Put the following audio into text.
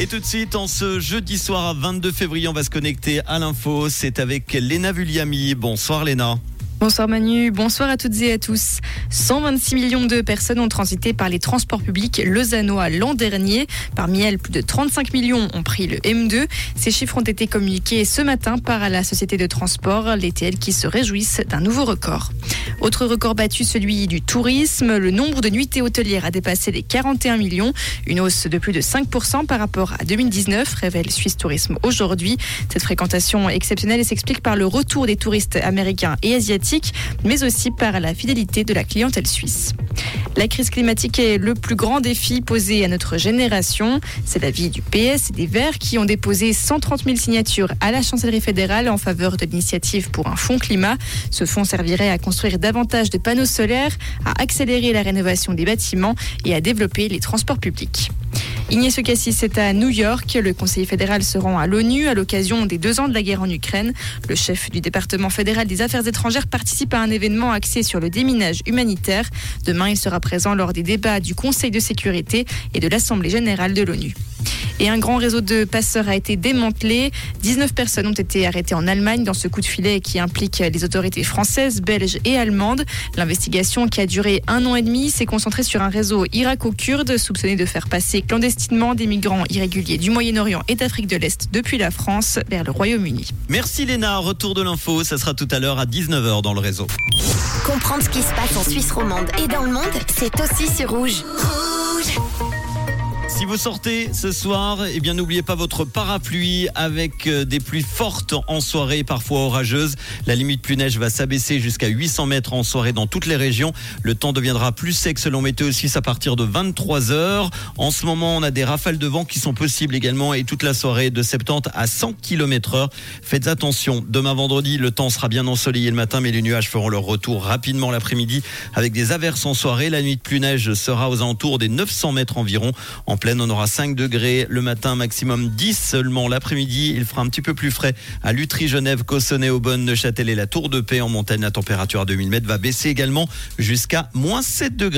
Et tout de suite, en ce jeudi soir à 22 février, on va se connecter à l'info. C'est avec Léna Vulliami. Bonsoir Léna. Bonsoir Manu, bonsoir à toutes et à tous. 126 millions de personnes ont transité par les transports publics lausannois l'an dernier. Parmi elles, plus de 35 millions ont pris le M2. Ces chiffres ont été communiqués ce matin par la société de transport, les TL qui se réjouissent d'un nouveau record. Autre record battu, celui du tourisme. Le nombre de nuitées hôtelières a dépassé les 41 millions, une hausse de plus de 5% par rapport à 2019, révèle Suisse Tourisme aujourd'hui. Cette fréquentation exceptionnelle s'explique par le retour des touristes américains et asiatiques, mais aussi par la fidélité de la clientèle suisse. La crise climatique est le plus grand défi posé à notre génération. C'est l'avis du PS et des Verts qui ont déposé 130 000 signatures à la chancellerie fédérale en faveur de l'initiative pour un fonds climat. Ce fonds servirait à construire davantage de panneaux solaires, à accélérer la rénovation des bâtiments et à développer les transports publics. Ignacio Cassis est à New York. Le conseiller fédéral se rend à l'ONU à l'occasion des deux ans de la guerre en Ukraine. Le chef du département fédéral des affaires étrangères participe à un événement axé sur le déminage humanitaire. Demain, il sera présent lors des débats du Conseil de sécurité et de l'Assemblée générale de l'ONU. Et un grand réseau de passeurs a été démantelé. 19 personnes ont été arrêtées en Allemagne dans ce coup de filet qui implique les autorités françaises, belges et allemandes. L'investigation qui a duré un an et demi s'est concentrée sur un réseau irako-kurde soupçonné de faire passer clandestinement des migrants irréguliers du Moyen-Orient et d'Afrique de l'Est depuis la France vers le Royaume-Uni. Merci Léna, retour de l'info, ça sera tout à l'heure à 19h dans le réseau. Comprendre ce qui se passe en Suisse romande et dans le monde, c'est aussi sur Rouge. Si vous sortez ce soir, eh bien n'oubliez pas votre parapluie avec euh, des pluies fortes en soirée, parfois orageuses. La limite plus neige va s'abaisser jusqu'à 800 mètres en soirée dans toutes les régions. Le temps deviendra plus sec selon Météo 6 à partir de 23 heures. En ce moment, on a des rafales de vent qui sont possibles également et toute la soirée de 70 à 100 km heure. Faites attention. Demain vendredi, le temps sera bien ensoleillé le matin, mais les nuages feront leur retour rapidement l'après-midi avec des averses en soirée. La nuit de plus neige sera aux alentours des 900 mètres environ. En pleine, on aura 5 degrés le matin, maximum 10 seulement l'après-midi. Il fera un petit peu plus frais à Lutry, Genève, Cossonay, Aubonne, Neuchâtel et la Tour de Paix en montagne. La température à 2000 mètres va baisser également jusqu'à moins 7 degrés.